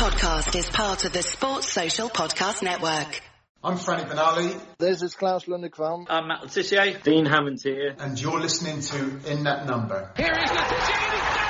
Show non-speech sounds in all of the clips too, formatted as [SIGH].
podcast is part of the Sports Social Podcast Network. I'm Franny Benali. This is Claus Lundekvam. I'm Matt Le Tissier. Dean Hammond here. And you're listening to In That Number. Here is Le Tissier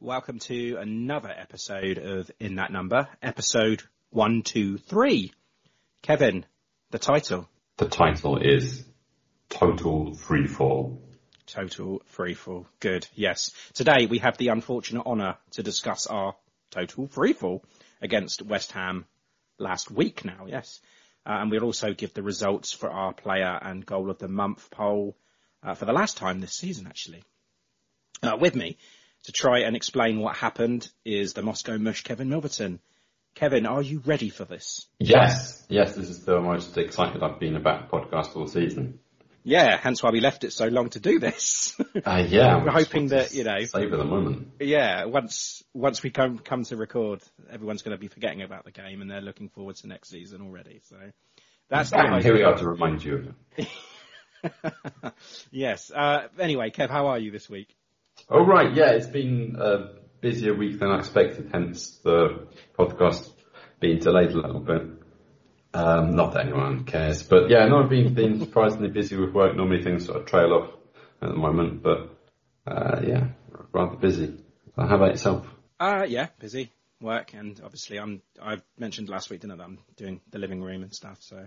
Welcome to another episode of In That Number, episode 123. Kevin, the title. The title is Total Freefall. Total Freefall. Good, yes. Today we have the unfortunate honour to discuss our Total Freefall against West Ham last week now, yes. Uh, and we'll also give the results for our player and goal of the month poll uh, for the last time this season, actually. Uh, with me to try and explain what happened is the Moscow Mush Kevin Milverton. Kevin, are you ready for this? Yes, yes, this is the most excited I've been about podcast all season. Yeah, hence why we left it so long to do this. Uh, yeah, [LAUGHS] We're hoping that, you know, Savour the moment. yeah, once once we come come to record, everyone's going to be forgetting about the game and they're looking forward to next season already. So that's And here we are to remind you of it. [LAUGHS] yes. Uh, anyway, Kev, how are you this week? Oh right, yeah, it's been a busier week than I expected, hence the podcast being delayed a little bit. Um, not that anyone cares, but yeah, no, I've been, been surprisingly busy with work. Normally things sort of trail off at the moment, but uh, yeah, rather busy. So how about yourself? Uh, yeah, busy work, and obviously I'm. I mentioned last week, didn't I, that I'm doing the living room and stuff. So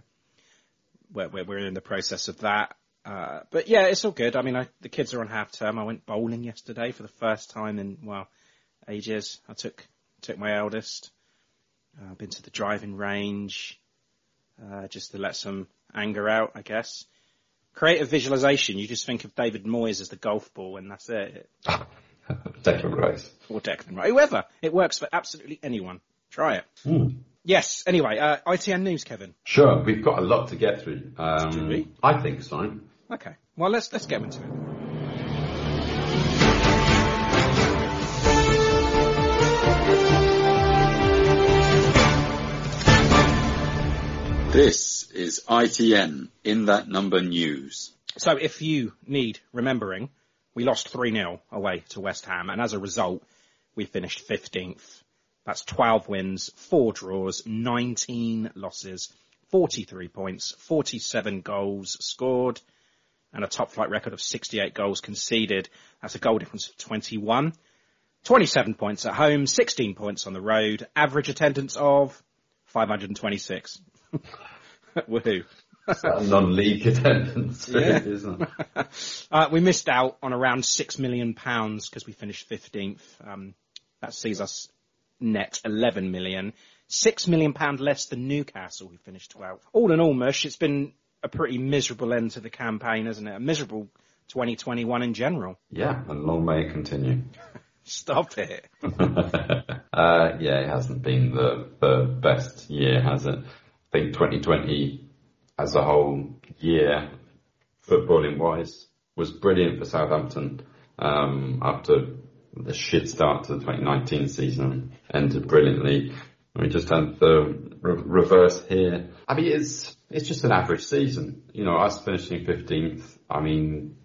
we're we're, we're in the process of that. Uh, but yeah, it's all good. I mean, I, the kids are on half term. I went bowling yesterday for the first time in well ages. I took took my eldest. I've uh, been to the driving range, uh, just to let some anger out, I guess. Creative visualization. You just think of David Moyes as the golf ball, and that's it. [LAUGHS] Declan Rice. or Declan Rice, whoever. It works for absolutely anyone. Try it. Yes. Anyway, uh, ITN news, Kevin. Sure, we've got a lot to get through. Um? I think so. Okay. Well, let's let's get into it. This is ITN in that number news. So, if you need remembering, we lost three 0 away to West Ham, and as a result, we finished fifteenth. That's twelve wins, four draws, nineteen losses, forty-three points, forty-seven goals scored, and a top flight record of sixty-eight goals conceded. That's a goal difference of twenty-one. 27 points at home, 16 points on the road, average attendance of 526. [LAUGHS] Woohoo. Non-league attendance, Yeah. isn't it? [LAUGHS] Uh, we missed out on around six million pounds because we finished 15th. Um, that sees us net 11 million. Six million pound less than Newcastle, who finished 12th. All in all, Mush, it's been a pretty miserable end to the campaign, isn't it? A miserable 2021 in general. Yeah, and long may it continue. [LAUGHS] Stop it. [LAUGHS] uh, yeah, it hasn't been the, the best year, has it? I think 2020 as a whole year, footballing wise, was brilliant for Southampton. Um, after the shit start to the 2019 season, ended brilliantly. We just had the re- reverse here. I mean, it's it's just an average season. You know, us finishing 15th, I mean,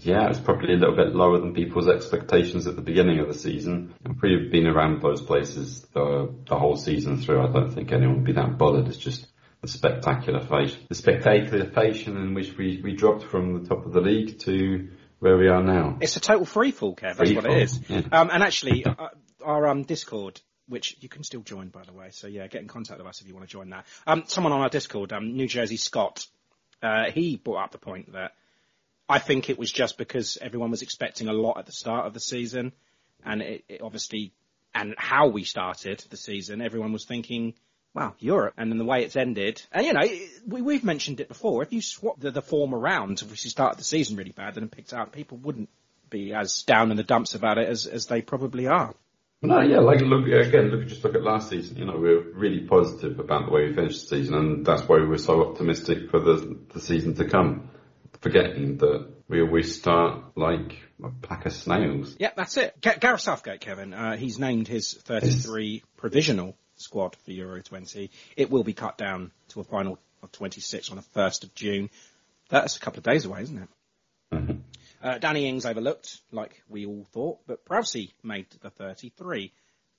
yeah, it was probably a little bit lower than people's expectations at the beginning of the season. And we've been around those places the, the whole season through. I don't think anyone would be that bothered. It's just the spectacular fashion, the spectacular fashion in which we, we dropped from the top of the league to where we are now. It's a total free fall, Kev. That's what it is. Yeah. Um, and actually, uh, our um, Discord, which you can still join, by the way. So yeah, get in contact with us if you want to join that. Um, someone on our Discord, um, New Jersey Scott, uh, he brought up the point that I think it was just because everyone was expecting a lot at the start of the season, and it, it obviously, and how we started the season, everyone was thinking. Wow, Europe, and then the way it's ended, and you know, we, we've mentioned it before. If you swap the, the form around, if you started the season really bad and picked up, people wouldn't be as down in the dumps about it as, as they probably are. No, yeah, like look again. Look, just look at last season. You know, we were really positive about the way we finished the season, and that's why we were so optimistic for the the season to come. Forgetting that we always start like a pack of snails. Yeah, that's it. Ga- Gareth Southgate, Kevin, uh, he's named his 33 provisional squad for Euro 20. It will be cut down to a final of 26 on the 1st of June. That's a couple of days away, isn't it? Uh, Danny Ings overlooked, like we all thought, but Prowsey made the 33.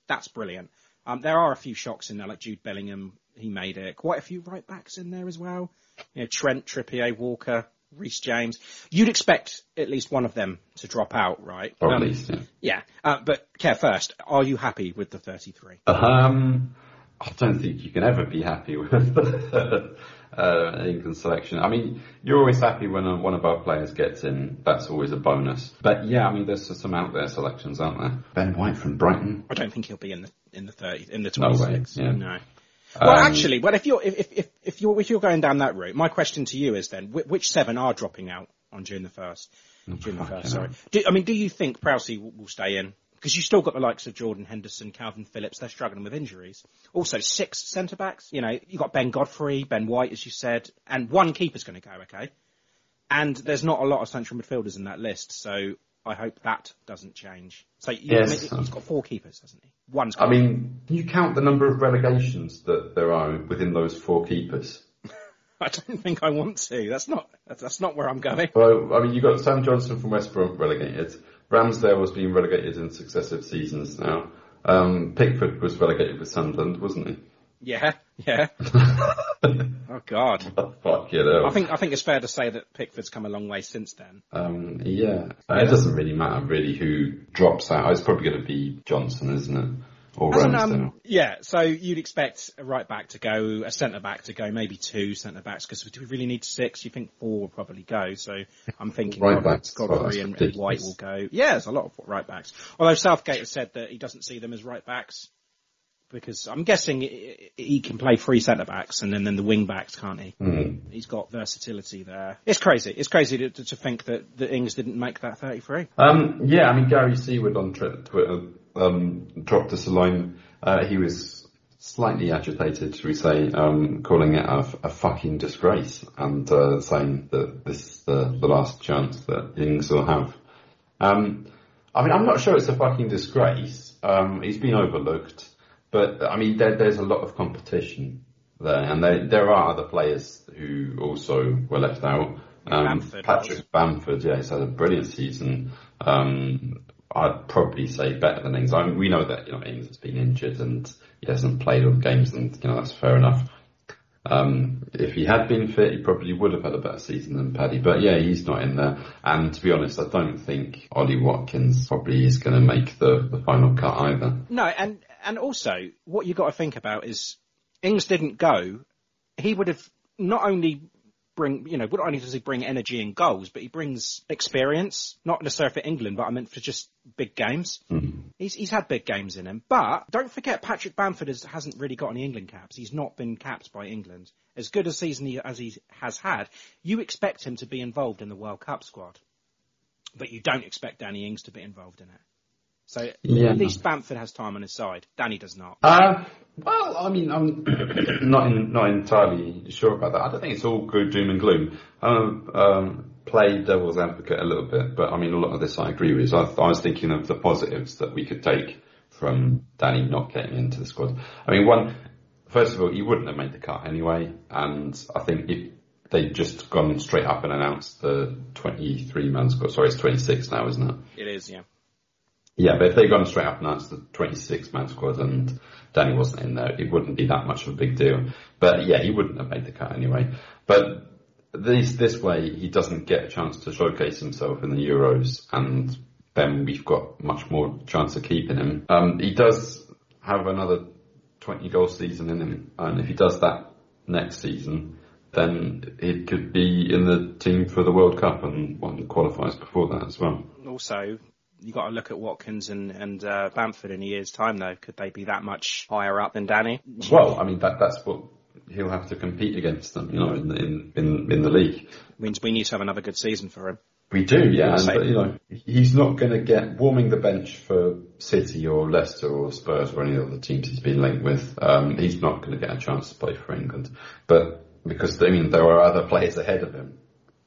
That's brilliant. Um, there are a few shocks in there, like Jude Bellingham, he made it. Quite a few right backs in there as well. You know, Trent, Trippier, Walker, Reece James. You'd expect at least one of them to drop out, right? Or at Um, least, yeah. Yeah, uh, but Care first, are you happy with the 33? Um, I don't think you can ever be happy with [LAUGHS] uh, England selection. I mean, you're always happy when one of our players gets in. That's always a bonus. But yeah, I mean, there's some out there selections, aren't there? Ben White from Brighton. I don't think he'll be in the in the 30 in the No way, yeah. No. Well, Um, actually, well, if you're if, if if you're if you're going down that route, my question to you is then, whi- which seven are dropping out on June the first? June the first. Sorry. Do, I mean, do you think Prowsey will stay in? Because you still got the likes of Jordan Henderson, Kalvin Phillips. They're struggling with injuries. Also, six centre backs. You know, you got Ben Godfrey, Ben White, as you said, and one keeper's going to go. Okay. And there's not a lot of central midfielders in that list, so I hope that doesn't change. So you, Yes. He's got four keepers, hasn't he? One's. I mean, can you count the number of relegations that there are within those four keepers? [LAUGHS] I don't think I want to. That's not. That's, that's not where I'm going. Well, I mean, you've got Sam Johnstone from West Brom relegated. Ramsdale has been relegated in successive seasons now. Um, Pickford was relegated with Sunderland, wasn't he? Yeah, yeah. [LAUGHS] oh God. Fuck you know. I think I think it's fair to say that Pickford's come a long way since then. Um, yeah. Uh, It doesn't really matter really who drops out. It's probably going to be Johnstone, isn't it? Um, yeah, so you'd expect a right back to go, a centre back to go, maybe two centre backs, because do we really need six? You think four will probably go, so I'm thinking Right Godfrey- backs, well, that's and, and. White will go. Yeah, there's a lot of right backs. Although Southgate has said that he doesn't see them as right backs, because I'm guessing he- can play three centre backs and then, then the wing backs, can't he? Hmm. He's got versatility there. It's crazy. It's crazy to, to, think that the Ings didn't make that 33. Um, yeah, I mean, Gary Seaward on Twitter um, dropped us a line. Uh, he was slightly agitated, should we say, um, calling it a, a fucking disgrace and uh, saying that this is the, the last chance that Ings will have. Um, I mean, I'm not sure it's a fucking disgrace. Um, he's been overlooked, but I mean, there, there's a lot of competition there, and there, there are other players who also were left out. Um, Bamford Patrick was. Bamford, yeah, he's had a brilliant season. Um, I'd probably say better than Ings. I mean, we know that you know Ings has been injured and he hasn't played all the games, and you know that's fair enough. Um, if he had been fit, he probably would have had a better season than Paddy. But yeah, he's not in there. And to be honest, I don't think Ollie Watkins probably is going to make the, the final cut either. No, and and also what you got to think about is Ings didn't go. He would have not only bring you know not only does he bring energy and goals, but he brings experience. Not necessarily for England, but I meant for just big games. Mm-hmm. He's he's had big games in him. But don't forget, Patrick Bamford has, hasn't really got any England caps. He's not been capped by England. As good a season he, as he has had, you expect him to be involved in the World Cup squad, but you don't expect Danny Ings to be involved in it. So Yeah. at least Bamford has time on his side. Danny does not. Uh, well, I mean, I'm [COUGHS] not in, not entirely sure about that. I don't think it's all good doom and gloom. Um, um, play devil's advocate a little bit, but I mean, a lot of this I agree with. I, I was thinking of the positives that we could take from Danny not getting into the squad. I mean, one, first of all, he wouldn't have made the cut anyway, and I think if they'd just gone straight up and announced the 23 man squad, sorry, it's 26 now, isn't it? It is, yeah. Yeah, but if they'd gone straight up and announced the 26 man squad and Danny wasn't in there, it wouldn't be that much of a big deal. But yeah, he wouldn't have made the cut anyway. But this this way, he doesn't get a chance to showcase himself in the Euros, and then we've got much more chance of keeping him. Um, he does have another 20 goal season in him, and if he does that next season, then he could be in the team for the World Cup and one qualifies before that as well. Also, you got to look at Watkins and and uh, Bamford in a year's time, though. Could they be that much higher up than Danny? [LAUGHS] Well, I mean that that's what he'll have to compete against them, you know, in the, in, in in the league. Means we need to have another good season for him. We do, yeah. And, but, you know, he's not going to get warming the bench for City or Leicester or Spurs or any of other teams he's been linked with. Um, he's not going to get a chance to play for England, but because I mean there are other players ahead of him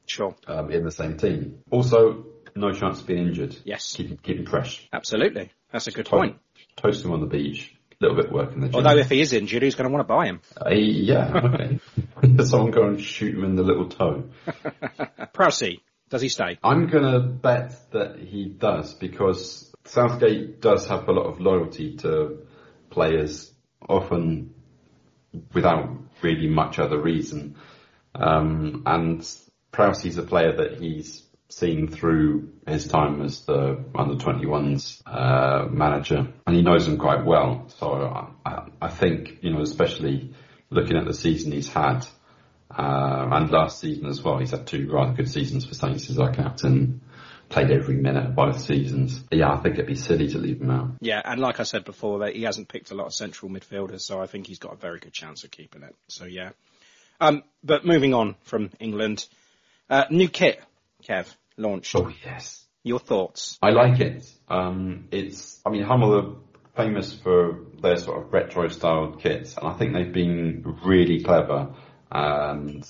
Sure. um, in the same team. Also, no chance of being injured. Yes. keep him, keep him fresh. Absolutely. That's a good To- point. Toast him on the beach. A little bit of work in the gym. Although if he is injured, who's going to want to buy him? Uh, yeah, okay. [LAUGHS] Someone go and shoot him in the little toe. [LAUGHS] Prowsey, does he stay? I'm gonna bet that he does because Southgate does have a lot of loyalty to players, often without really much other reason. Um, and Prowsey's a player that he's seen through his time as the under 21s uh, manager, and he knows them quite well. So I, I, think you know, especially looking at the season he's had. Uh, and last season as well, he's had two rather good seasons for Saints as our captain. Played every minute of both seasons. Yeah, I think it'd be silly to leave him out. Yeah, and like I said before, he hasn't picked a lot of central midfielders, so I think he's got a very good chance of keeping it. So yeah. Um, but moving on from England, uh, new kit, Kev, launched. Oh yes, Your thoughts? I like it. Um, it's, I mean, Hummel are famous for their sort of retro styled kits, and I think they've been really clever and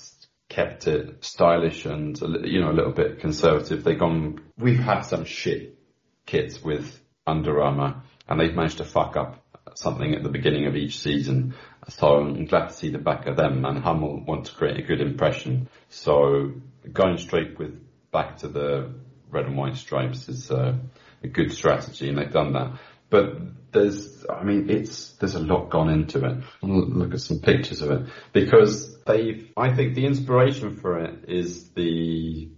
kept it stylish and you know a little bit conservative. They've gone. We've had some shit kits with Under Armour, and they've managed to fuck up something at the beginning of each season. So I'm glad to see the back of them. And Hummel want to create a good impression. So going straight with back to the red and white stripes is uh, a good strategy, and they've done that. But there's, I mean, it's there's a lot gone into it. I'll Look at some pictures of it because they've. I think the inspiration for it is the,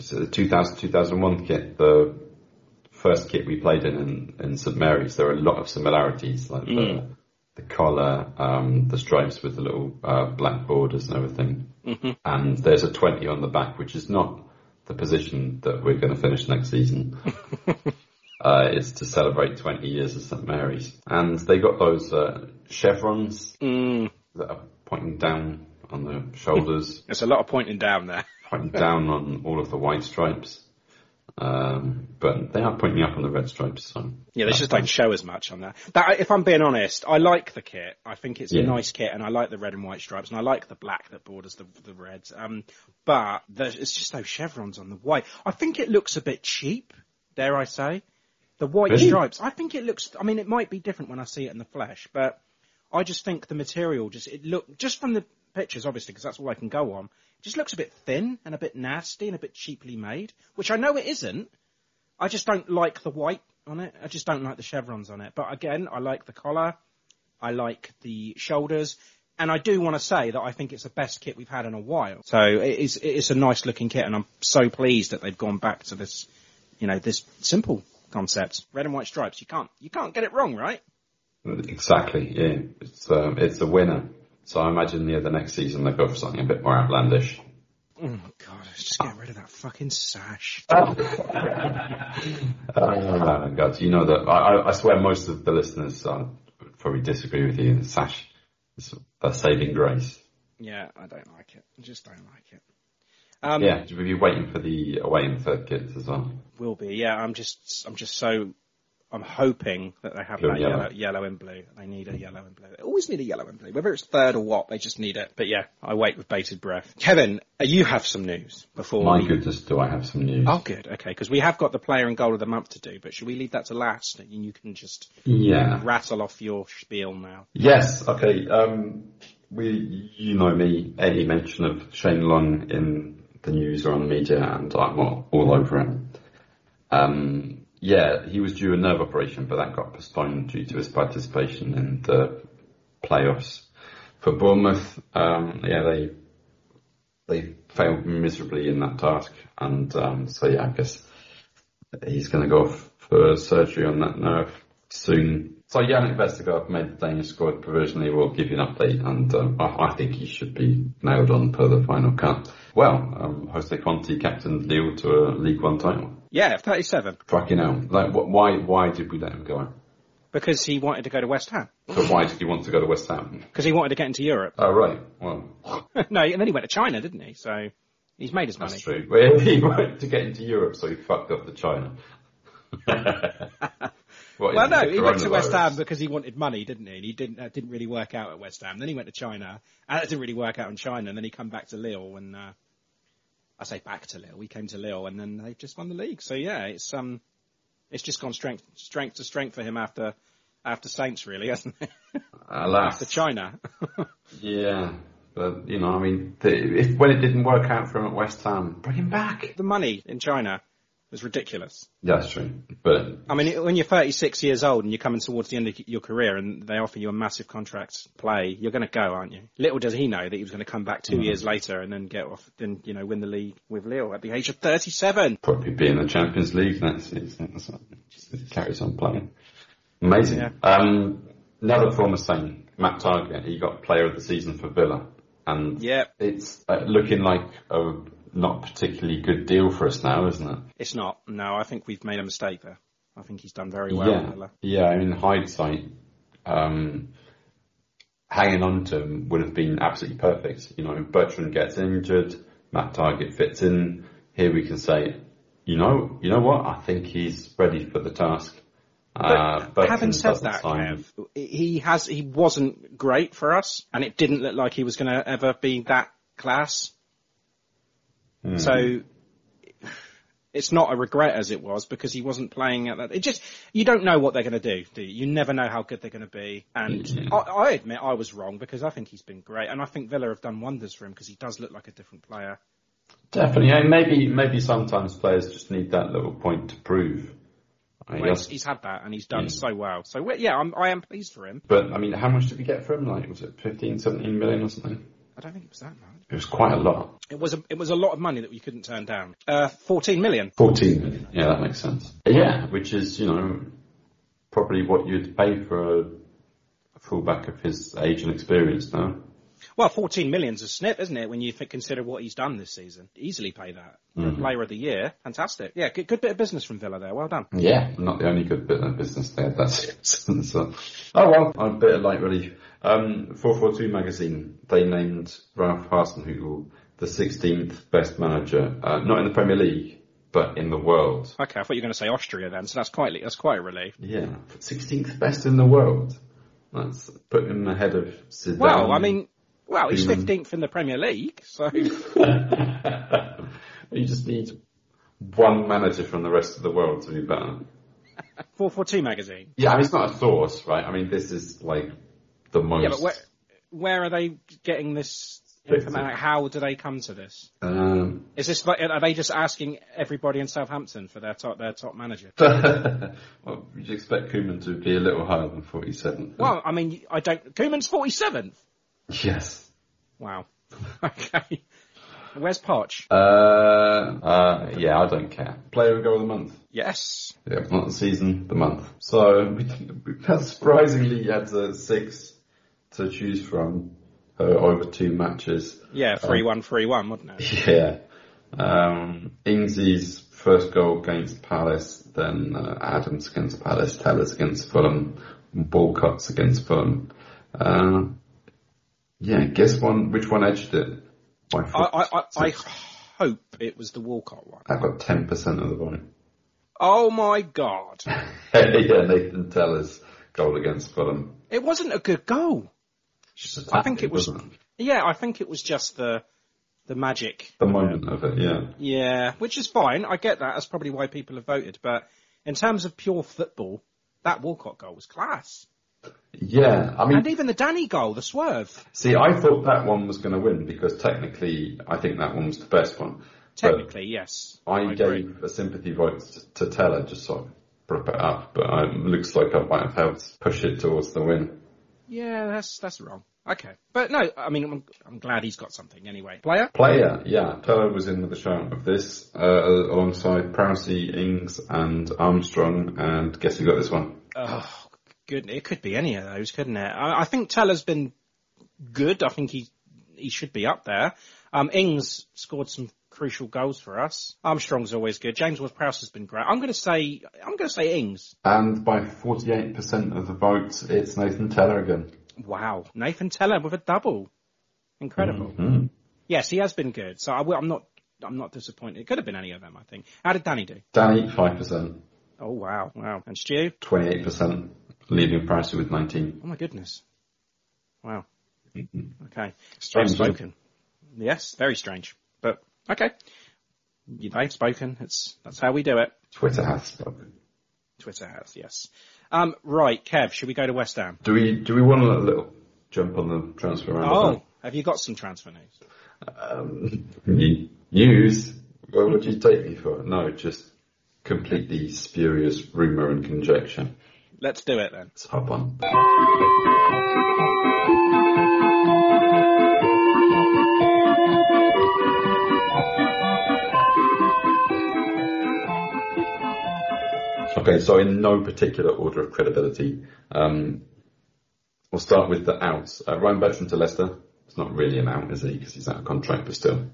is 2000 2001 kit, the first kit we played in in, in St Mary's. There are a lot of similarities, like the, the collar, um, the stripes with the little uh, black borders and everything. And there's a 20 on the back, which is not the position that we're going to finish next season. [LAUGHS] uh, it's to celebrate 20 years of St Mary's. And they got those uh, chevrons Mm, that are pointing down on the shoulders, [LAUGHS] there's a lot of pointing down there. pointing down on all of the white stripes. Um, but they are pointing up on the red stripes. So Yeah, they just don't show as much on that. That, if I'm being honest, I like the kit. I think it's a nice kit, and I like the red and white stripes, and I like the black that borders the the reds. Um, but there's, it's just those chevrons on the white. I think it looks a bit cheap. Dare I say, the white Really? stripes. I think it looks. I mean, it might be different when I see it in the flesh, but I just think the material just it look just from the pictures, obviously, because that's all I can go on. It just looks a bit thin and a bit nasty and a bit cheaply made, which I know it isn't. I just don't like the white on it. I just don't like the chevrons on it. But again, I like the collar. I like the shoulders. And I do want to say that I think it's the best kit we've had in a while. So it is, it is a nice looking kit and I'm so pleased that they've gone back to this, you know, this simple concept. Red and white stripes. You can't, you can't get it wrong, right? exactly, yeah, it's um, it's a winner. So I imagine yeah, the next season they'll go for something a bit more outlandish. Oh god, just get rid of that fucking sash. [LAUGHS] Oh God, you know that I, I- swear most of the listeners uh, probably disagree with you. The sash is a saving grace. Yeah, I don't like it. I just don't like it. Um, Yeah, we'll be waiting for the away and third kits as well. will be. Yeah, I'm just, I'm just so I'm hoping that they have Blue that yellow. yellow, yellow and blue. They need a yellow and blue. They always need a yellow and blue. Whether it's third or what, they just need it. But yeah, I wait with bated breath. Kevin, uh, you have some news before My we... goodness, do I have some news? Oh, good. Okay, because we have got the player and goal of the month to do, but should we leave that to last? And you can just Yeah. rattle off your spiel now. Yes. Okay. Um, we, you know me, any mention of Shane Long in the news or on the media, and I'm all, all over it. Um, yeah, he was due a nerve operation, but that got postponed due to his participation in the playoffs for Bournemouth. Um, yeah, they they failed miserably in that task, and um, so yeah, I guess he's going to go off for surgery on that nerve soon. So Jannik Vestergaard made the Danish squad provisionally. We'll give you an update, and um, I, I think he should be nailed on per the final cut. Well, um, Jose Fonte captained Lille to a League One title. Yeah, 37. Fucking hell! Like, wh- why? Why did we let him go? Because he wanted to go to West Ham. But why did he want to go to West Ham? Because he wanted to get into Europe. Oh right, well [LAUGHS] no, and then he went to China, didn't he? So he's made his money. that's true. Well, [LAUGHS] he wanted to get into Europe, so he fucked up the China. [LAUGHS] What, Well, no, he went to West? Ham because he wanted money, didn't he? And he didn't. Uh, didn't really work out at West Ham. Then he went to China, and it didn't really work out in China. And then he come back to Lille, and uh, I say back to Lille. We came to Lille, and then they've just won the league. So yeah, it's um, it's just gone strength strength to strength for him after after Saints, really, hasn't it? [LAUGHS] Alas. after China. [LAUGHS] Yeah, but you know, I mean, the, if when it didn't work out for him at West Ham, bring him back. the money in China was ridiculous. Yeah, That's true, but I mean, when you're 36 years old and you're coming towards the end of your career and they offer you a massive contract play, you're going to go, aren't you? Little does he know that he was going to come back 2 years later and then get off, then, you know, win the league with Lille at the age of 37. probably be in the Champions League next season. So it carries on playing. Amazing. Yeah. Um, another former Saint, Matt Targett, he got Player of the Season for Villa, and Yeah, it's uh, looking like a not particularly good deal for us now, isn't it? it's not. No, I think we've made a mistake there. I think he's done very well yeah, yeah. In hindsight, um, hanging on to him would have been absolutely perfect. You know, Bertrand gets injured, Matt Targett fits in. Here we can say, you know, you know what? I think he's ready for the task. Uh, But Bertrand having said that. Kev, he has he wasn't great for us, and it didn't look like he was going to ever be that class. Hmm. So it's not a regret as it was because he wasn't playing at that. It just you don't know what they're going to do, do you? You never know how good they're going to be. And Yeah. I, I admit I was wrong because I think he's been great, and I think Villa have done wonders for him because he does look like a different player. Definitely, and maybe maybe sometimes players just need that little point to prove. I Well, he's, he's had that and he's done Yeah. so well. So yeah, I'm, I am pleased for him. But I mean, how much did we get for him? Like, was it 15, 17 million or something? I don't think it was that much. It was quite a lot. It was a, it was a lot of money that we couldn't turn down. Uh, 14 million. 14 million. Yeah, that makes sense. Yeah, which is, you know, probably what you'd pay for a, a fullback of his age and experience now. Well, 14 million's a snip, isn't it? When you th- consider what he's done this season, easily pay that. For a player of the year, fantastic. Yeah, good, good bit of business from Villa there. Well done. Yeah, not the only good bit of business there. That's [LAUGHS] so. Oh well, a bit of light relief. Um, 442 magazine, they named Ralph Hasenhüttl the 16th best manager, uh, not in the Premier League, but in the world. Okay, I thought you were going to say Austria then, so that's quite that's quite a relief. Yeah, 16th best in the world. That's put him ahead of Zidane. Well, I mean, well, he's 15th in the Premier League, so [LAUGHS] [LAUGHS] you just need one manager from the rest of the world to be better. [LAUGHS] 442 magazine. Yeah, I mean, it's not a source, right? I mean, this is like the most. Yeah, but where where are they getting this information? How do they come to this? Um, Is this like, are they just asking everybody in Southampton for their top their top manager? [LAUGHS] well, you'd expect Koeman to be a little higher than 47. Well, I mean, I don't. Koeman's 47th. yes. Wow. [LAUGHS] Okay. Where's Poch? Uh, uh, yeah, I don't care. Player goal of the month. Yes. Yeah, not the season, the month. So [LAUGHS] we, we had surprisingly had uh, six to choose from uh, over two matches. Yeah, three one three one, wasn't it? Yeah. Um, Ingsy's first goal against Palace, then uh, Adams against Palace, Tella's against Fulham, ball against Fulham. Uh, yeah, guess one, which one edged it? I, I, I, I hope it was the Walcott one. I've got 10% of the vote. Oh my god. [LAUGHS] yeah, Nathan Tella's goal against Fulham. It wasn't a good goal. I think it was, wasn't yeah, I think it was just the, the magic. the moment of it. Yeah. Yeah, which is fine. I get that. That's probably why people have voted. But in terms of pure football, that Walcott goal was class. Yeah, I mean, And even the Danny goal, the swerve. see, I thought that one was going to win because technically, I think that one was the best one. But Technically, yes. I, agree. gave a sympathy vote to, to Tella just sort of prop it up, but it looks like I might have helped push it towards the win. Yeah, that's that's wrong. Okay, but no, I mean, I'm, I'm glad he's got something anyway. Player? Player, yeah, Tella was in with the shout of this, uh, alongside Prowsey, Ings, and Armstrong, and guess who got this one? Oh, good. It could be any of those, couldn't it? I, I think Tella's been good. I think he he should be up there. Um, Ings scored some crucial goals for us. Armstrong's always good. James Ward-Prowse has been great. I'm going to say I'm going to say Ings. And by 48% of the votes, it's Nathan Tella again. Wow, Nathan Tella with a double, incredible. Mhm. Yes, he has been good. So I, am not I'm not disappointed. It could have been any of them. I think. How did Danny do? Danny, 5%, Oh wow, wow. And Stu? 28%, leaving Prowsey with 19. Oh my goodness. Wow. Mhm. Okay. Strange, spoken. Yes, very strange. Okay. You- They've spoken. It's that's how we do it. Twitter has spoken. Twitter has, yes. Um, right, Kev, should we go to West Ham? Do we, do we want a little jump on the transfer round? Oh, have you got some transfer news? Um, news? What would you take me for? No, just completely spurious rumour and conjecture. Let's do it then. Let's hop on. Okay, so in no particular order of credibility, um, we'll start with the outs. Uh, Ryan Bertrand to Leicester. It's not really an out, is he? Because he's out of contract, but still.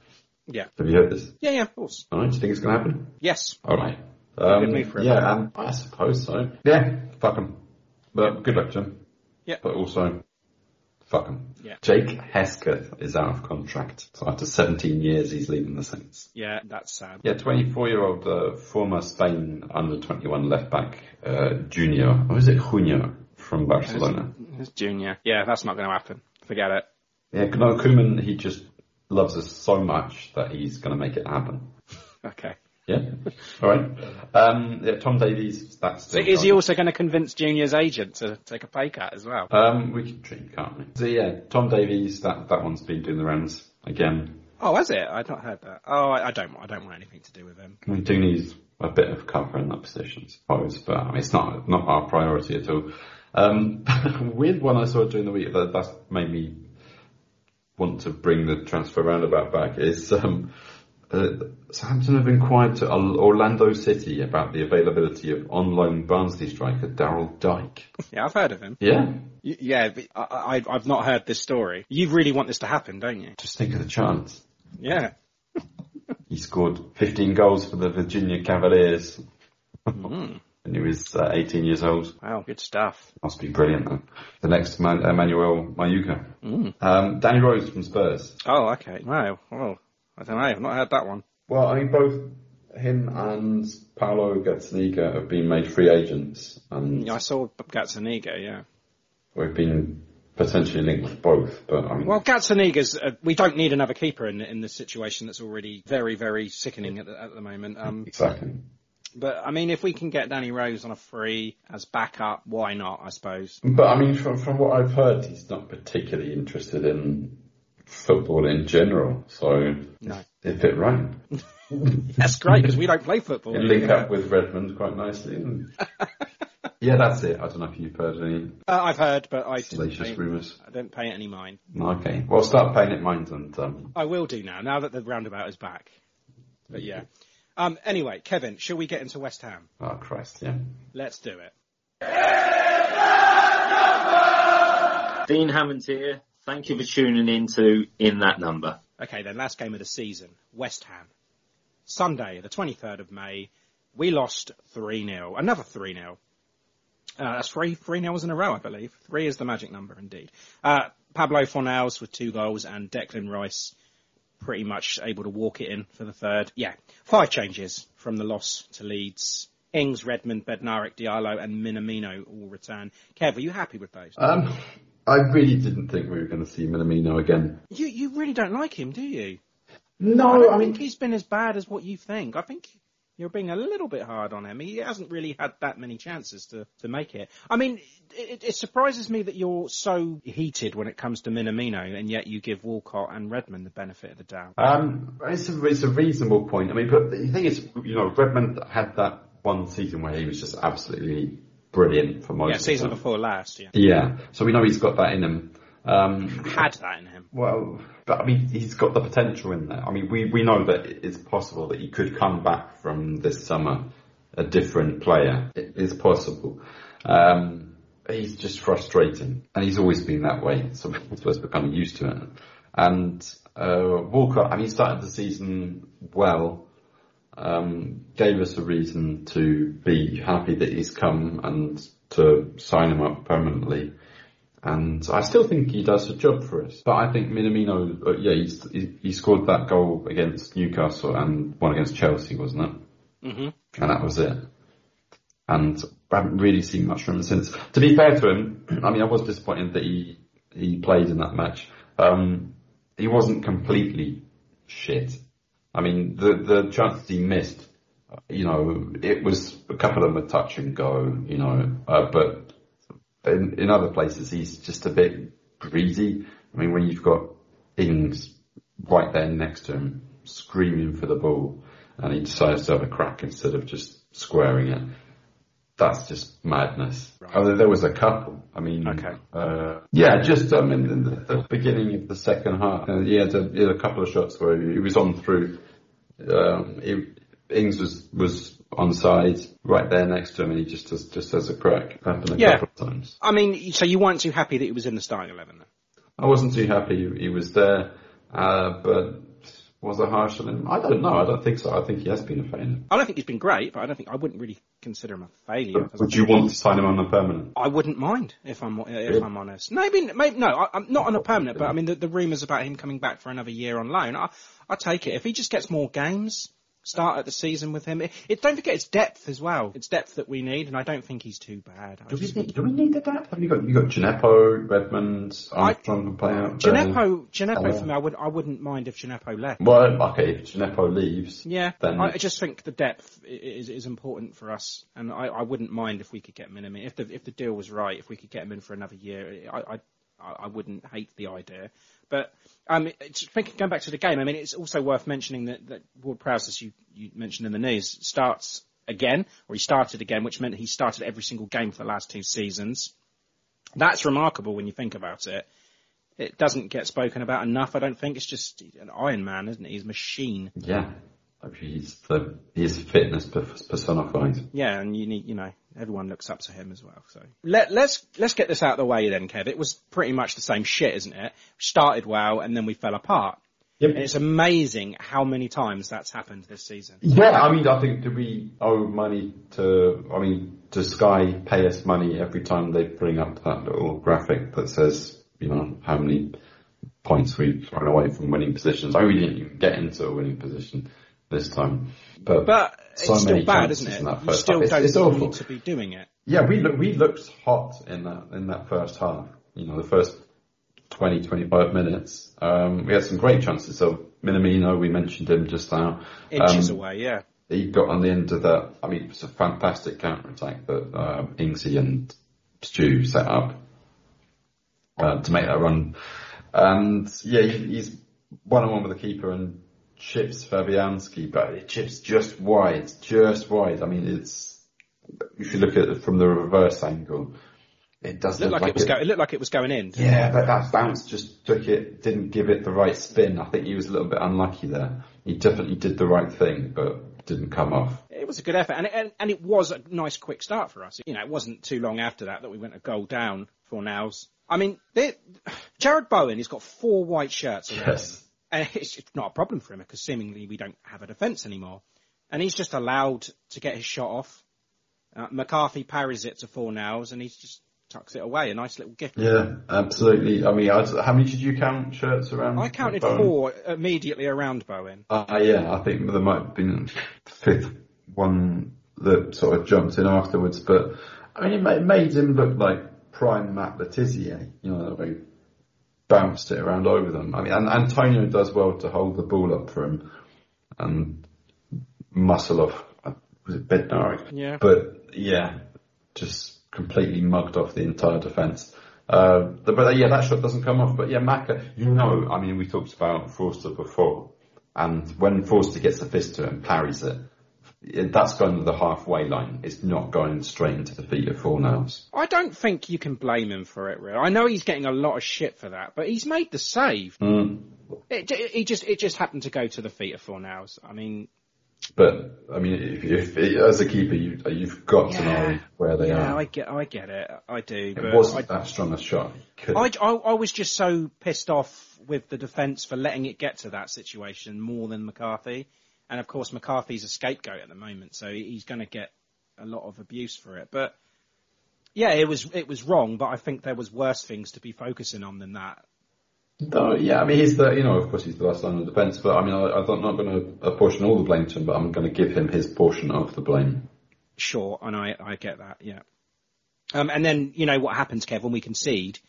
Yeah. Have you heard this? Yeah, yeah, of course. All right, do you think it's going to happen? Yes. All right. Um, yeah, um, I suppose so. Yeah, fuck him. But good luck to him. Yeah. But also, fuck him. Yeah. Jake Hesketh is out of contract. So after 17 years, he's leaving the Saints. Yeah, that's sad. Yeah, 24-year-old uh, former Spain under-21 left-back uh, junior, or is it Junior from Barcelona? It's junior. Yeah, that's not going to happen. Forget it. Yeah, no, Koeman, he just loves us so much that he's going to make it happen. [LAUGHS] Okay. Yeah. [LAUGHS] All right. Um, yeah, Tom Davies, that's So still is he also going to convince Junior's agent to take a pay cut as well? Um, we can drink, can't we? So yeah, Tom Davies, that, that one's been doing the rounds again. Oh, has it? I'd not heard that. Oh, I, I don't. I don't want anything to do with him. We do need a bit of cover in that position, I suppose, but I mean, it's not not our priority at all. Um, [LAUGHS] weird one I saw during the week that that's made me want to bring the transfer roundabout back is um, uh, Southampton have inquired to Orlando City about the availability of on loan Barnsley striker Daryl Dike. Yeah, I've heard of him. Yeah, Y- Yeah, I, I, I've not heard this story. You really want this to happen, don't you? just think of the chance. Yeah. He scored 15 goals for the Virginia Cavaliers Mm. when he was uh, 18 years old. Wow, good stuff. Must be brilliant. Though. The next man, Emmanuel Mayuka. Mm. Um, Danny Rose from Spurs. Oh, okay. Wow. Well, I don't know. I've not heard that one. Well, I mean, both him and Paolo Gazzaniga have been made free agents, and Yeah, I saw Gazzaniga, yeah. we've been potentially linked with both. But I mean, Well, Gazzaniga's, uh, we don't need another keeper in, in this situation that's already very, very sickening at the, at the moment. Um, exactly. but, I mean, if we can get Danny Rose on a free as backup, why not, I suppose? But I mean, from from what I've heard, he's not particularly interested in football in general. So No. it fit right. [LAUGHS] That's great, because we don't play football. It link up with Redmond quite nicely. [LAUGHS] yeah, that's it. I don't know if you've heard any Uh, I've heard, but I didn't, salacious pay, rumours. I didn't pay it any mind. Okay, well, start paying it mind and um, I will do now, now that the roundabout is back. But yeah. Um, anyway, Kevin, shall we get into West Ham? oh Christ, yeah. Let's do it. Dean Hammond here. Thank you for tuning in to In That Number. Okay, then last game of the season, West Ham. Sunday, the 23rd of May, we lost 3-0. Another 3-0. Uh, that's three, three nils in a row, I believe. Three is the magic number, indeed. Uh, Pablo Fornals with two goals and Declan Rice pretty much able to walk it in for the third. Yeah, five changes from the loss to Leeds. Ings, Redmond, Bednarek, Diallo, and Minamino all return. Kev, are you happy with those? Um, I really didn't think we were going to see Minamino again. You you really don't like him, do you? No, I don't I think mean, he's been as bad as what you think. I think you're being a little bit hard on him. He hasn't really had that many chances to, to make it. I mean, it, it surprises me that you're so heated when it comes to Minamino, and yet you give Walcott and Redmond the benefit of the doubt. um, it's a, it's a reasonable point. I mean, but the thing is, you know, Redmond had that one season where he was just absolutely brilliant for most yeah, of season before last, yeah. Yeah, so we know he's got that in him. Um, Had that in him. Well, but I mean, he's got the potential in there. I mean, we, we know that it's possible that he could come back from this summer a different player. It is possible. Um, he's just frustrating, and he's always been that way. So we're supposed to become used to it. And uh, Walcott, I mean, he started the season well. Um, gave us a reason to be happy that he's come and to sign him up permanently. And I still think he does a job for us. But I think Minamino, uh, yeah, he's, he, he scored that goal against Newcastle and one against Chelsea, wasn't it? Mm-hmm. And that was it. And I haven't really seen much from him since. To be fair to him, [CLEARS THROAT] I mean, I was disappointed that he, he played in that match. Um, he wasn't completely shit. I mean, the, the chances he missed, you know, it was a couple of them a touch and go, you know, uh, but in, in other places he's just a bit greedy. I mean, when you've got Ings right there next to him, screaming for the ball, and he decides to have a crack instead of just squaring it, that's just madness. Oh, there was a couple. I mean, Okay. uh, yeah, just I mean, in the, the beginning of the second half, uh, he, had a, he had a couple of shots where he was on through. Um, he, Ings was was on side right there next to him, and he just has, just has a crack. Happened a Yeah. couple of times. I mean, so you weren't too happy that he was in the starting eleven then? I wasn't too happy he was there, uh, but was I harsh on him? I don't know. I don't think so. I think he has been a failure. I don't think he's been great, but I don't think I wouldn't really consider him a failure. Would you want to sign him on a permanent? I wouldn't mind if I'm if Really? I'm honest. Maybe maybe no, I, I'm not on a permanent. But I mean, the, the rumours about him coming back for another year on loan, I I take it if he just gets more games. Start at the season with him. It, it, don't forget it's depth as well. It's depth that we need, and I don't think he's too bad. I Do we need, do we need the depth? Have you got you got Djenepo, Redmond, Armstrong can play out? Djenepo, Djenepo Oh. for me, I would I wouldn't mind if Djenepo left. Well, okay, if Djenepo leaves, Yeah, then I I just think the depth is is important for us, and I, I wouldn't mind if we could get Minami. If the if the deal was right, if we could get him in for another year, I I, I I wouldn't hate the idea. But um, thinking going back to the game, I mean, it's also worth mentioning that that Ward Prowse, as you you mentioned in the news, starts again, or he started again, which meant he started every single game for the last two seasons. That's remarkable when you think about it. It doesn't get spoken about enough. I don't think it's just an Iron Man, isn't it? He's a machine. yeah, He's the he's fitness personified. Yeah, and you need, you know, everyone looks up to him as well. So let, let's let's get this out of the way then, Kev. It was pretty much the same shit, isn't it? Started well, and then we fell apart. Yep. And it's amazing how many times that's happened this season. Yeah, I mean, I think do we owe money to? I mean, does Sky pay us money every time they bring up that little graphic that says, you know, how many points we've thrown away from winning positions? I mean, we didn't even get into a winning position this time, but But so it's still many bad, isn't it? in that You first still half. It's, don't it's awful. need to be doing it. Yeah, we look, we looked hot in that in that first half. You know, the first 20, 25 minutes. Um, we had some great chances. So Minamino, we mentioned him just now. Inches Um, away, yeah. he got on the end of that. I mean, it was a fantastic counter attack that um, Ingsy and Stu set up uh, to make that run. And yeah, he's one on one with the keeper and chips Fabianski, but it chips just wide, just wide. I mean, it's if you look at it from the reverse angle, it does It looked look like, it was go- it looked like it was going in. it? yeah, but that bounce just took it, didn't give it the right spin. I think he was a little bit unlucky there. He definitely did the right thing, but didn't come off. It was a good effort, and it, and, and it was a nice quick start for us. You know, it wasn't too long after that that we went a goal down Fornals. I mean, they- Jarrod Bowen has got four white shirts Yes. And [LAUGHS] it's, it's not a problem for him because seemingly we don't have a defence anymore, and he's just allowed to get his shot off. Uh, McCarthy parries it to Fornals, and he just tucks it away. A nice little gift. Yeah, absolutely. I mean, I, how many did you count shirts around? I counted Bowen? four immediately around Bowen. Uh, yeah, I think there might have been a fifth one that sort of jumped in afterwards. But I mean, it made, made him look like prime Matt Le Tissier. You know, they bounced it around over them. I mean, and Antonio does well to hold the ball up for him and muscle off. uh, Was it Bednarek? Yeah. But yeah, just completely mugged off the entire defence. Uh, but but, yeah, that shot doesn't come off. But yeah, Maka, you know, I mean, we talked about Forster before, and when Forster gets the fist to him, parries it. It- That's going to the halfway line. It's not going straight into the feet of Fornals. I don't think you can blame him for it, really. I know he's getting a lot of shit for that, but he's made the save. Mm. It, j- he just, it just happened to go to the feet of Four Nails. I mean, But I mean, if, if, as a keeper, you, you've got to know where they are. yeah, are. I get, I get it, I do. it but wasn't I, that strong a shot. I, I, I was just so pissed off with the defence for letting it get to that situation more than McCarthy. And of course, McCarthy's a scapegoat at the moment, so he's going to get a lot of abuse for it. But yeah, it was it was wrong, but I think there was worse things to be focusing on than that. No, yeah, I mean, he's the, you know, of course he's the last line of defence, but I mean, I, I'm not going to apportion all the blame to him, but I'm going to give him his portion of the blame. Sure, and I, I get that, yeah. Um, and then, you know, what happens, Kev, when we concede,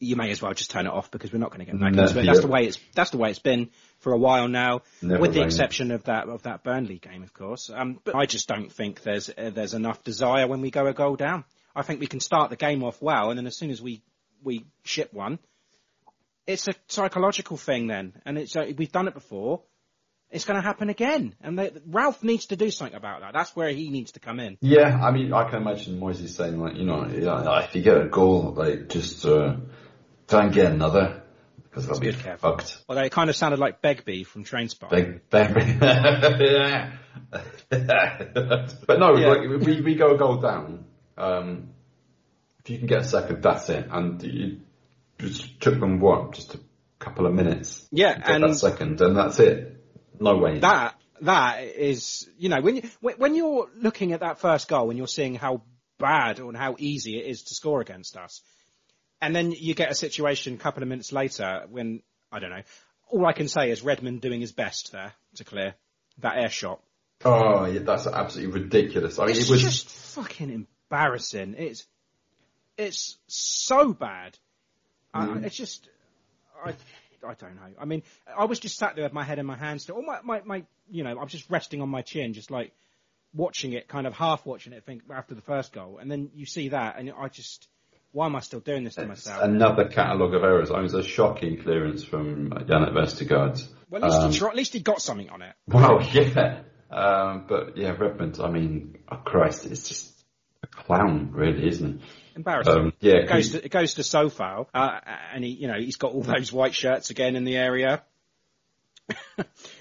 you may as well just turn it off because we're not going to get back No, into it. That's yeah. the way it's, that's the way it's been for a while now, Never with the exception of that, of that Burnley game, of course. Um, but I just don't think there's, uh, there's enough desire when we go a goal down. I think we can start the game off well, and then as soon as we, we ship one, it's a psychological thing then, and it's, uh, we've done it before. It's going to happen again, and they, Ralph needs to do something about that. That's where he needs to come in. Yeah, I mean, I can imagine Moisey saying like, you know, yeah, if you get a goal, like, just, uh, try and get another, because they'll be Kev. fucked. Although it kind of sounded like Begbie from Trainspotting. Big, yeah. [LAUGHS] but no, Yeah. like, we, we go a goal down, um, if you can get a second, that's it, and you just took them, what, just a couple of minutes? Yeah, to get and- that second, and that's it. No way. that that is you know when you when you're looking at that first goal and you're seeing how bad and how easy it is to score against us, and then you get a situation a couple of minutes later when I don't know. All I can say is Redmond doing his best there to clear that air shot. Oh, yeah, that's absolutely ridiculous. I mean, It's it was just fucking embarrassing. It's it's so bad. Mm. I, it's just I I don't know. I mean, I was just sat there with my head in my hands, still. Or my, my my you know, I'm just resting on my chin, just like watching it, kind of half watching it. Think after the first goal, and then you see that, and I just why am I still doing this to It's myself? another catalogue of errors. I mean, it was a shocking clearance from Jannik Vestergaard. well, at least, Um, he at least he got something on it. Well, [LAUGHS] yeah. Um, but yeah, Redmond, I mean, oh Christ, it's just a clown, really, isn't it? Embarrassing. Um, yeah, it goes to it goes to Sofal, uh, and he, you know, he's got all those white shirts again in the area.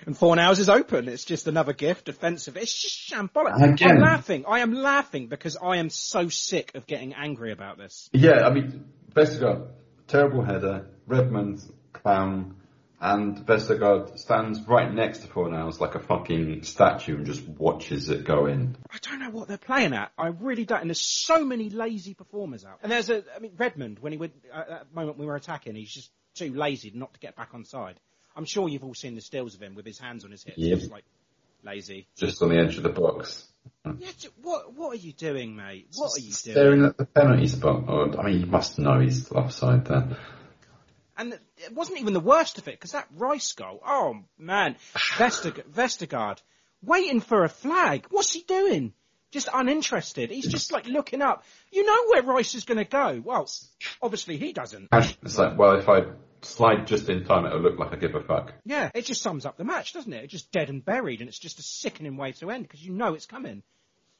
And Four Fornals is open. It's just another gift, defensive. It's just shambolic. Again. I'm laughing. I am laughing because I am so sick of getting angry about this. Yeah, I mean, Vestergaard, terrible header, Redmond, clown, and Vestergaard stands right next to Fornals like a fucking statue and just watches it go in. I don't know what they're playing at. I really don't. And there's so many lazy performers out. And there's a, I mean, Redmond, when he would, at that moment we were attacking, he's just too lazy not to get back on side. I'm sure you've all seen the stills of him with his hands on his hips, Yep. just like lazy. Just on the edge of the box. Mm. Yeah, what what are you doing, mate? What are you doing? Staring at the penalty spot. Oh, I mean, you must know he's offside there. And it wasn't even the worst of it because that Rice goal. Oh man, [SIGHS] Vesterg- Vestergaard waiting for a flag. What's he doing? Just uninterested. He's just like looking up. You know where Rice is going to go. Well, obviously he doesn't. It's like, well, if I slide just in time, it'll look like I give a fuck. Yeah, it just sums up the match, doesn't it? It's just dead and buried, and it's just a sickening way to end because you know it's coming.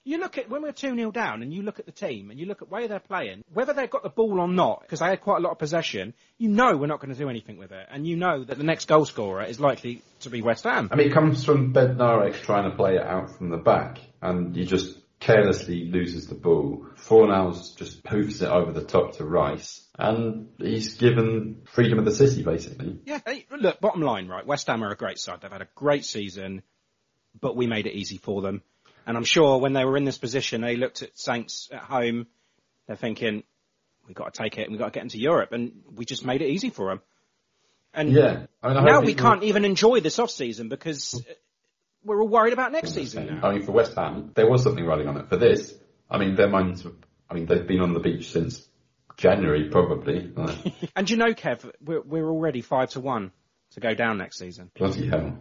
You look at when we're two 0 down, and you look at the team, and you look at where they're playing, whether they've got the ball or not, because they had quite a lot of possession. You know we're not going to do anything with it, and you know that the next goal scorer is likely to be West Ham. I mean, it comes from Bednarek trying to play it out from the back, and you just carelessly loses the ball. Fornals just poofs it over the top to Rice, and he's given freedom of the city, basically. Yeah, look, bottom line, right? West Ham are a great side. They've had a great season, but we made it easy for them. And I'm sure when they were in this position, they looked at Saints at home. They're thinking, we've got to take it and we've got to get into Europe. And we just made it easy for them. And Yeah. I mean, I now we can't even enjoy this off season because we're all worried about next season now. I mean, for West Ham, there was something riding on it. For this, I mean, their minds. were- I mean, they've been on the beach since January, probably. [LAUGHS] And you know, Kev, we're, we're already five to one to go down next season. bloody hell.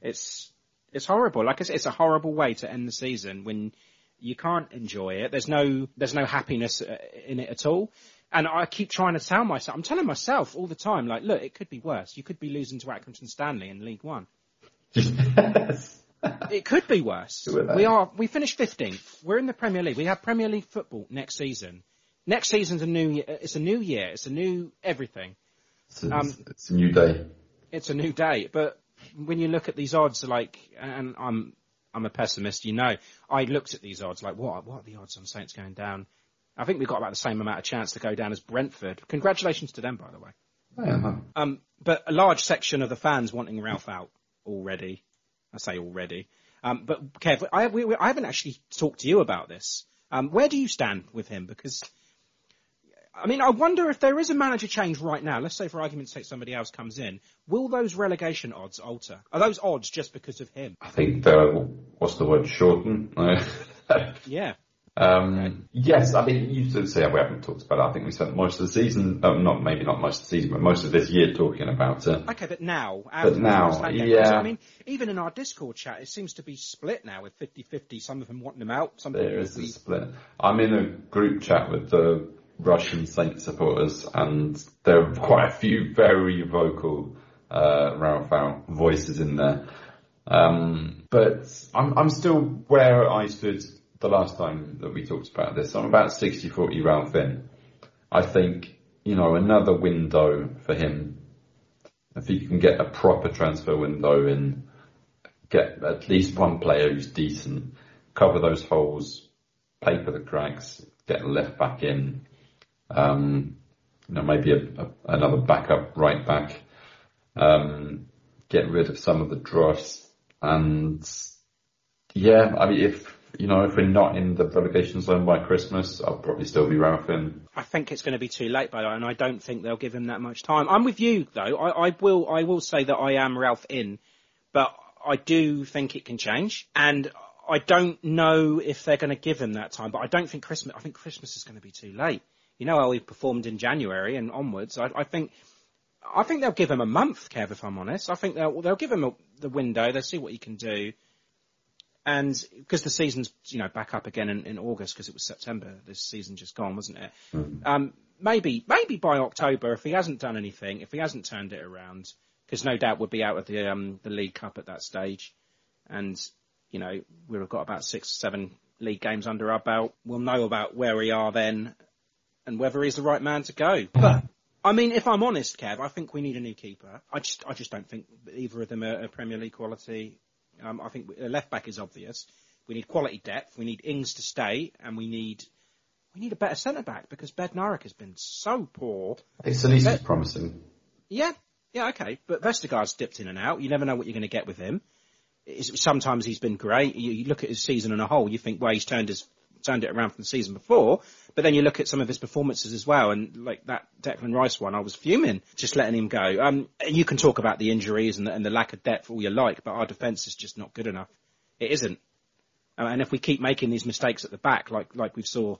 It's it's horrible. Like I said, it's a horrible way to end the season when you can't enjoy it. There's no there's no happiness uh, in it at all. And I keep trying to tell myself, I'm telling myself all the time, like, look, it could be worse. You could be losing to Accrington Stanley in League One. Yes. It could be worse. Who are they? We are. We finished 15th. We're in the Premier League. We have Premier League football next season. Next season's a new. year. It's a new year. It's a new everything. It's, a- Um, it's a new day. It's a new day. But when you look at these odds, like, and I'm I'm a pessimist. You know, I looked at these odds like, what what are the odds on Saints going down? I think we've got about the same amount of chance to go down as Brentford. Congratulations to them, by the way. No. Um, but a large section of the fans wanting Ralph out already. I say already. Um, but Kev, I, we, we- I haven't actually talked to you about this. Um, where do you stand with him? Because, I mean, I wonder if there is a manager change right now. Let's say, for argument's sake, somebody else comes in. Will those relegation odds alter? Are those odds just because of him? I think they're, what's the word, shorten? [LAUGHS] Yeah. Um, yes, I mean, you did say we haven't talked about it. I think we spent most of the season, oh, not maybe not most of the season, but most of this year talking about it. Okay, but now, But now, first hand game, yeah. I mean, even in our Discord chat, it seems to be split now with 50-50. Some of them wanting them out. Some There people is a split. I'm in a group chat with the Russian Saint supporters, and there are quite a few very vocal uh, Ralphal voices in there. Um, but I'm, I'm still where I stood the last time that we talked about this. I'm about 60-40 Ralph in. I think, you know, another window for him, if he can get a proper transfer window in, get at least one player who's decent, cover those holes, pay for the cracks, get left back in, um, you know, maybe a, a, another backup right back, um, get rid of some of the dross, and yeah, I mean, if you know, if we're not in the relegation zone by Christmas, I'll probably still be Ralph in. I think it's going to be too late by then, and I don't think they'll give him that much time. I'm with you though. I, I will. I will say that I am Ralph in, but I do think it can change, and I don't know if they're going to give him that time. But I don't think Christmas. I think Christmas is going to be too late. You know how he performed in January and onwards. I, I think. I think they'll give him a month, Kev. If I'm honest, I think they'll they'll give him a, the window. They'll see what he can do. And because the season's you know back up again in, in August because it was September, this season just gone, wasn't it? Um, maybe maybe by October if he hasn't done anything, if he hasn't turned it around, because no doubt we'll be out of the um, the League Cup at that stage, and you know we've got about six seven league games under our belt. We'll know about where we are then, and whether he's the right man to go. But I mean, if I'm honest, Kev, I think we need a new keeper. I just I just don't think either of them are, are Premier League quality. Um, I think a left back is obvious. We need quality depth. We need Ings to stay, and we need we need a better centre back because Bednarek has been so poor. It's at least promising. Yeah, yeah, okay, but Vestergaard's dipped in and out. You never know what you're going to get with him. It's, sometimes he's been great. You, you look at his season in a whole, you think, well, he's turned his turned it around from the season before. But then you look at some of his performances as well, and like that Declan Rice one, I was fuming just letting him go. Um, and you can talk about the injuries and the, and the lack of depth all you like, but our defence is just not good enough. It isn't. Uh, And if we keep making these mistakes at the back, like like we saw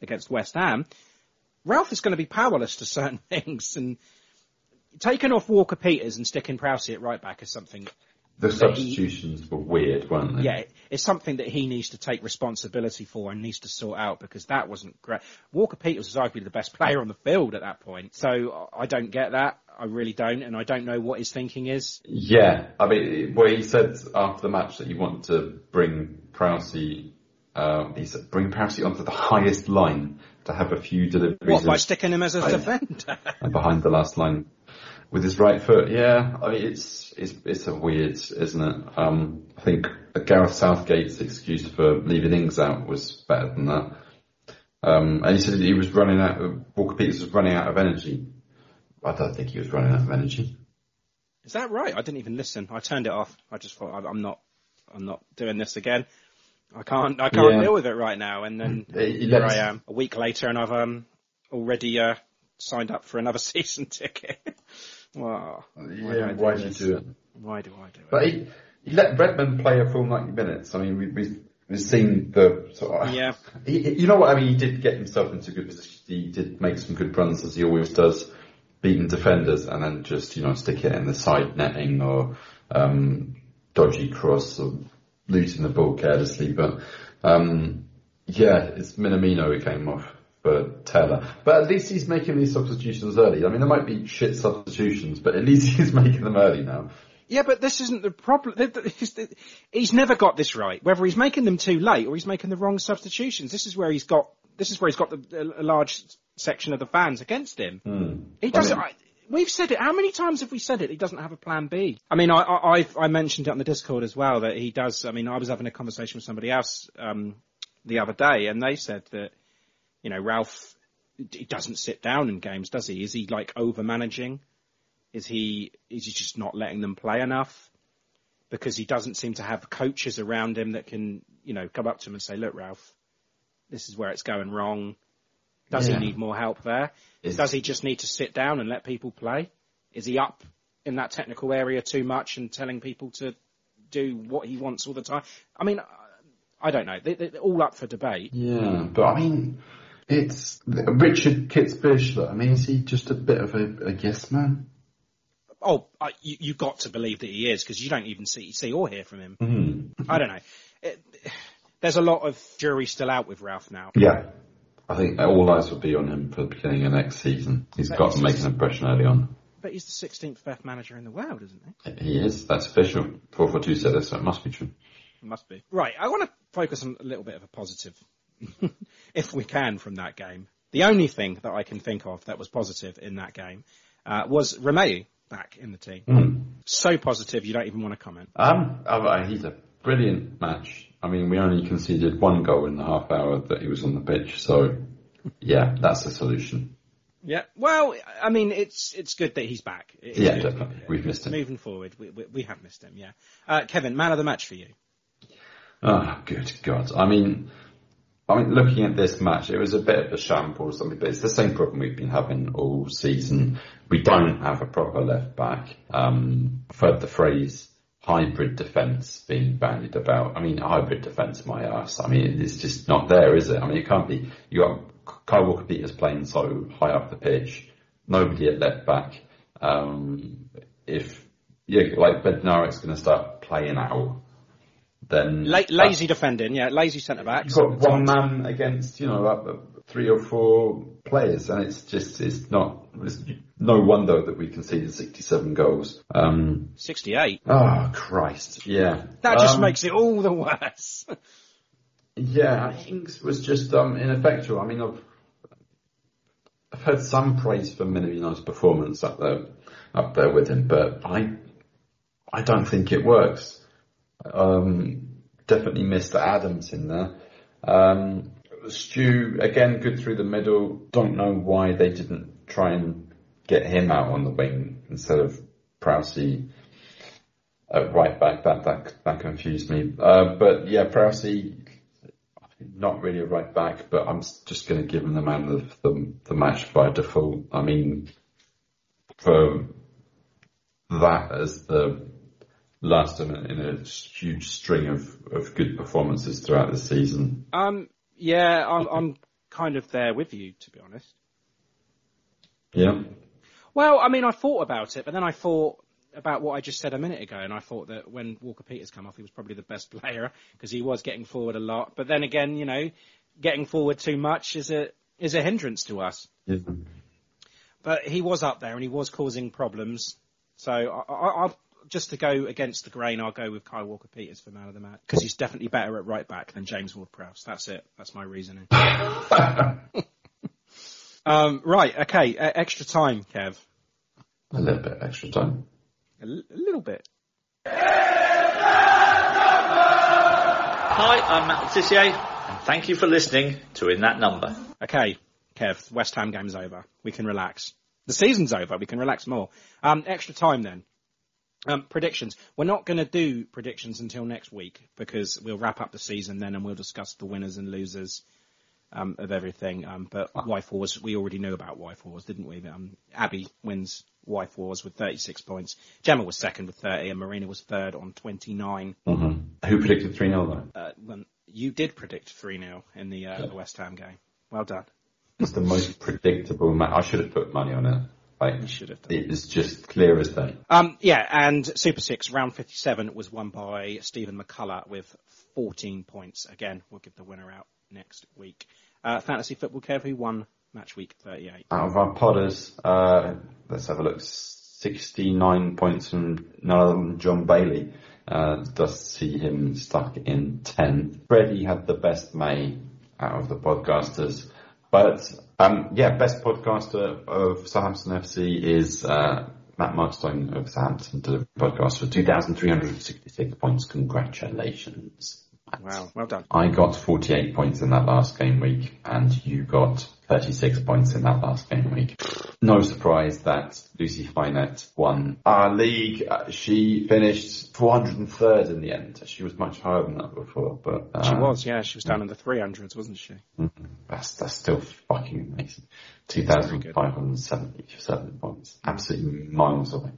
against West Ham, Ralph is going to be powerless to [LAUGHS] certain things. And taking off Walker Peters and sticking Prowsey at right back is something The That he- substitutions were weird, weren't they? yeah, it's something that he needs to take responsibility for and needs to sort out because that wasn't great. Walker Peters was arguably the best player on the field at that point. So I don't get that. I really don't. And I don't know what his thinking is. Yeah, I mean, well, he said after the match that he wanted to bring Prowsey, uh, he said bring Prowsey onto the highest line to have a few deliveries What, by sticking him as a defender? and behind the last line with his right foot. Yeah, I mean, it's it's it's a weird, isn't it? Um, I think Gareth Southgate's excuse for leaving Ings out was better than that. Um, and he said he was running out. Of, Walker Peters was running out of energy. I don't think he was running out of energy. Is that right? I didn't even listen. I turned it off. I just thought I'm- I'm not, I'm not doing this again. I can't, I can't Yeah. deal with it right now. And then He- he here I am a week later and I've, um, already, uh, signed up for another [LAUGHS] season ticket. Wow. Yeah, I why do you do it? Why do I do it? But he, he let Redmond play a full 90 minutes. I mean, we, we, we've seen the sort of, Yeah. he, he- you know what I mean? He did get himself into good position. He did make some good runs as he always does, beating defenders and then just, you know, stick it in the side netting or, um, dodgy cross or losing the ball carelessly. But, um, yeah, it's Minamino who came off for Taylor. But at least he's making these substitutions early. I mean, there might be shit substitutions, but at least [LAUGHS] he's making them early now. Yeah, but this isn't the problem. He's, never got this right. Whether he's making them too late or he's making the wrong substitutions. This is where he's got. This is where he's got the, a large section of the fans against him. He doesn't. I, we've said it. How many times have we said it? He doesn't have a plan B. I mean, I, I, I mentioned it on the Discord as well that he does. I mean, I was having a conversation with somebody else um, the other day, and they said that you know Ralph he doesn't sit down in games, does he? Is he like over managing? Is he is he just not letting them play enough? Because he doesn't seem to have coaches around him that can, you know, come up to him and say, "Look, Ralph, this is where it's going wrong." Does Yeah. he need more help there? Is- Does he just need to sit down and let people play? Is he up in that technical area too much and telling people to do what he wants all the time? I mean, I don't know. They, they're all up for debate. Yeah, but I mean, it's Richard Kitzbichler. I mean, is he just a bit of a, a yes man? Oh, I, you, you've got to believe that he is because you don't even see see or hear from him. Mm-hmm. I don't know. It, there's a lot of jury still out with Ralph now. Yeah. I think all eyes will be on him for the beginning of next season. He's got to make an impression early on. But he's the 16th best manager in the world, isn't he? He is. That's official. 442 said this, so it must be true. Must be. Right, I want to focus on a little bit of a positive, [LAUGHS] if we can, from that game. The only thing that I can think of that was positive in that game uh, was Romeu back in the team. So positive, you don't even want to comment. Um, uh, he's a brilliant match. I mean, we only conceded one goal in the half hour that he was on the pitch, so yeah, that's the solution. Yeah. Well, I mean, it's it's good that he's back. It is Yeah, good. definitely. We've missed him. Moving forward, we, we, we have missed him. Yeah. Uh, Kevin, man of the match for you. Oh, good God. I mean, I mean, looking at this match, it was a bit of a shambles. I mean, but it's the same problem we've been having all season. We don't have a proper left back. Um, I've heard the phrase hybrid defence being bandied about. I mean, hybrid defence, my ass. I mean, it's just not there, is it? I mean, it can't be. You got Kyle Walker Peters playing so high up the pitch. Nobody at left back. Um, if yeah, like Bednarek's going to start playing out, then La- lazy defending, yeah, lazy centre backs. You've got one man against, you know, three or four players, and it's just, it's not, it's no wonder that we conceded 67 goals. Um, 68. oh, Christ, yeah. That just Um, makes it all the worse. Yeah, Ings was just um, ineffectual. I mean, I've, I've heard some praise for Minamino's performance up there, up there with him, but I, I don't think it works. Um, definitely missed Adams in there. Um, Stu again, good through the middle. Don't know why they didn't try and get him out on the wing instead of Prowsey at right back. That that that confused me. Uh, but yeah, Prowsey not really a right back, but I'm just going to give him the man of the, the match by default. I mean, for that as the last in a, in a huge string of, of good performances throughout the season. Um, yeah, I'm, I'm kind of there with you, to be honest. Yeah. Well, I mean, I thought about it, but then I thought about what I just said a minute ago, and I thought that when Walker Peters came off, he was probably the best [LAUGHS] player because he was getting forward a lot. But then again, you know, getting forward too much is a is a hindrance to us. yeah. But he was up there and he was causing problems. So I, I, I'll just to go against the grain, I'll go with Kyle Walker Peters for man of the match because he's definitely better at right back than James Ward-Prowse. That's it. That's my reasoning. [LAUGHS] um, right. Okay. Uh, extra time, Kev. A little bit extra time. A, l- a little bit. Hi, I'm Matt Tissier, and thank you for listening to In That Number. Okay, Kev. West Ham game's over. We can relax. The season's over. We can relax more. Um, extra time then. Um, predictions. We're not going to do predictions until next week because we'll wrap up the season then and we'll discuss the winners and losers um, of everything. Um, but Y4s, we already knew about Y4s, didn't we? Um, Abby wins wife was with 36 points. Gemma was second with 30 and Marina was third on 29. Mm-hmm. Who predicted 3 0 though? Uh, you did predict 3-0 in the, uh, the West Ham game. Well done. It's the most predictable match. I should have put money on it. Like, You should have done. it was just clear as day. Um, yeah, and Super Six round 57 was won by Stephen McCullough with 14 points. Again, we'll give the winner out next week. Uh, Fantasy Football Kev, who won match week 38? Out of our podders, uh, let's have a look. 69 points from none other than John Bailey. Uh, does see him stuck in 10th. Freddie had the best May out of the podcasters. But, um, yeah, best podcaster of Southampton FC is, uh, Matt Markstone of Southampton Delivery Podcast for 2,366 points. Congratulations. Matt. Wow, well done. I got 48 points in that last game week, and you got 36 points in that last game week. No surprise that Lucy Fynett won our league. Uh, she finished 403rd in the end. She was much higher than that before, but uh, She was, yeah, she was down in the 300s, wasn't she? That's that's still fucking amazing. 2,577 points, absolutely miles away.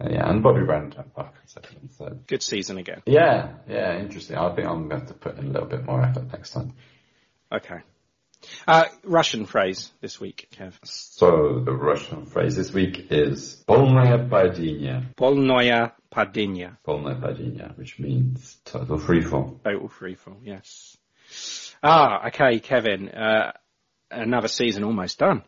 Uh, yeah, and Bobby Brown jumped back second and. Good season again. Yeah, yeah, interesting. I think I'm going to have to put in a little bit more effort next time. Okay. Uh, Russian phrase this week, Kev. So the Russian phrase this week is Polnaya Padinha. Polnoya padinha. Polnaya Padinha, which means total freefall. Total freefall, yes. Ah, okay, Kevin. Uh, another season almost done.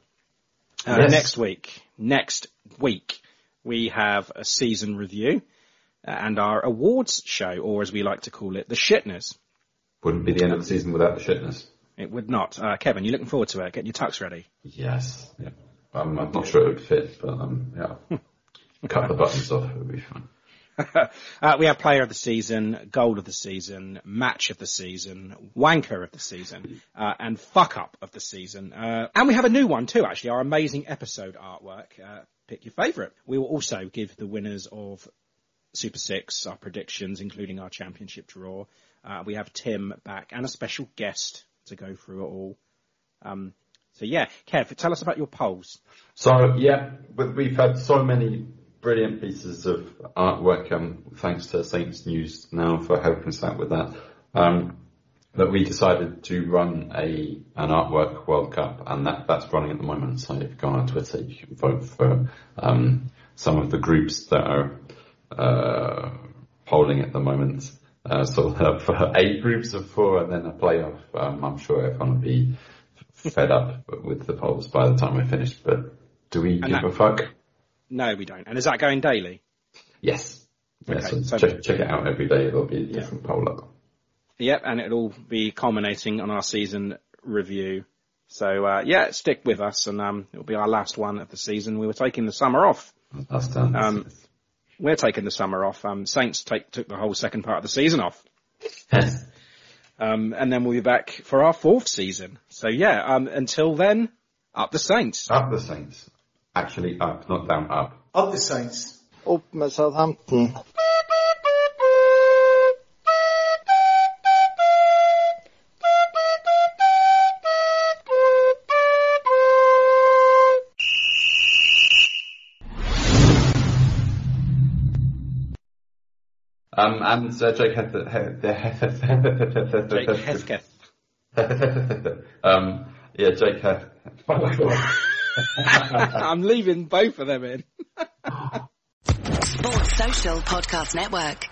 Uh, Yes. Next week, next week, we have a season review uh, and our awards show, or as we like to call it, the shitness. Wouldn't be the end of the season without the shitness. It would not. Uh, Kevin, you looking forward to it? Getting your tux ready? Yes. Yeah. Um, I'm not sure it would fit, but um, yeah. Cut the buttons off, it would be fine. [LAUGHS] Uh, we have player of the season, goal of the season, match of the season, wanker of the season, uh, and fuck up of the season. Uh, and we have a new one too, actually, our amazing episode artwork. Uh, pick your favourite. We will also give the winners of Super Six our predictions, including our championship draw. Uh, we have Tim back and a special guest to go through it all. Um, so yeah, Kev, tell us about your polls. So yeah, we've had so many brilliant pieces of artwork. Um, thanks to Saints News now for helping us out with that. Um, that we decided to run a an artwork World Cup, and that that's running at the moment. So if you go on Twitter, you can vote for um, some of the groups that are uh, polling at the moment. Uh, so [LAUGHS] uh, for eight groups of four, and then a playoff. Um, I'm sure everyone will be fed up with the polls by the time we're finished. But do we give that- a fuck? No, we don't. And is that going daily? Yes. Yeah, so so- check, check it out every day. There'll be a different poll up. Yep, and it'll be culminating on our season review. So uh, yeah, stick with us, and um, it'll be our last one of the season. We were taking the summer off. Last time. Um, We're taking the summer off. Um, Saints take, took the whole second part of the season off, [LAUGHS] um, and then we'll be back for our fourth season. So yeah, um, until then, up the Saints. up the Saints. Actually up, not down, up. Up the Saints. Up med Southampton. Um, and uh, Jake had Jake Hesketh. um, yeah, Jake had. [LAUGHS] I'm leaving both of them in. Sports Social Podcast Network.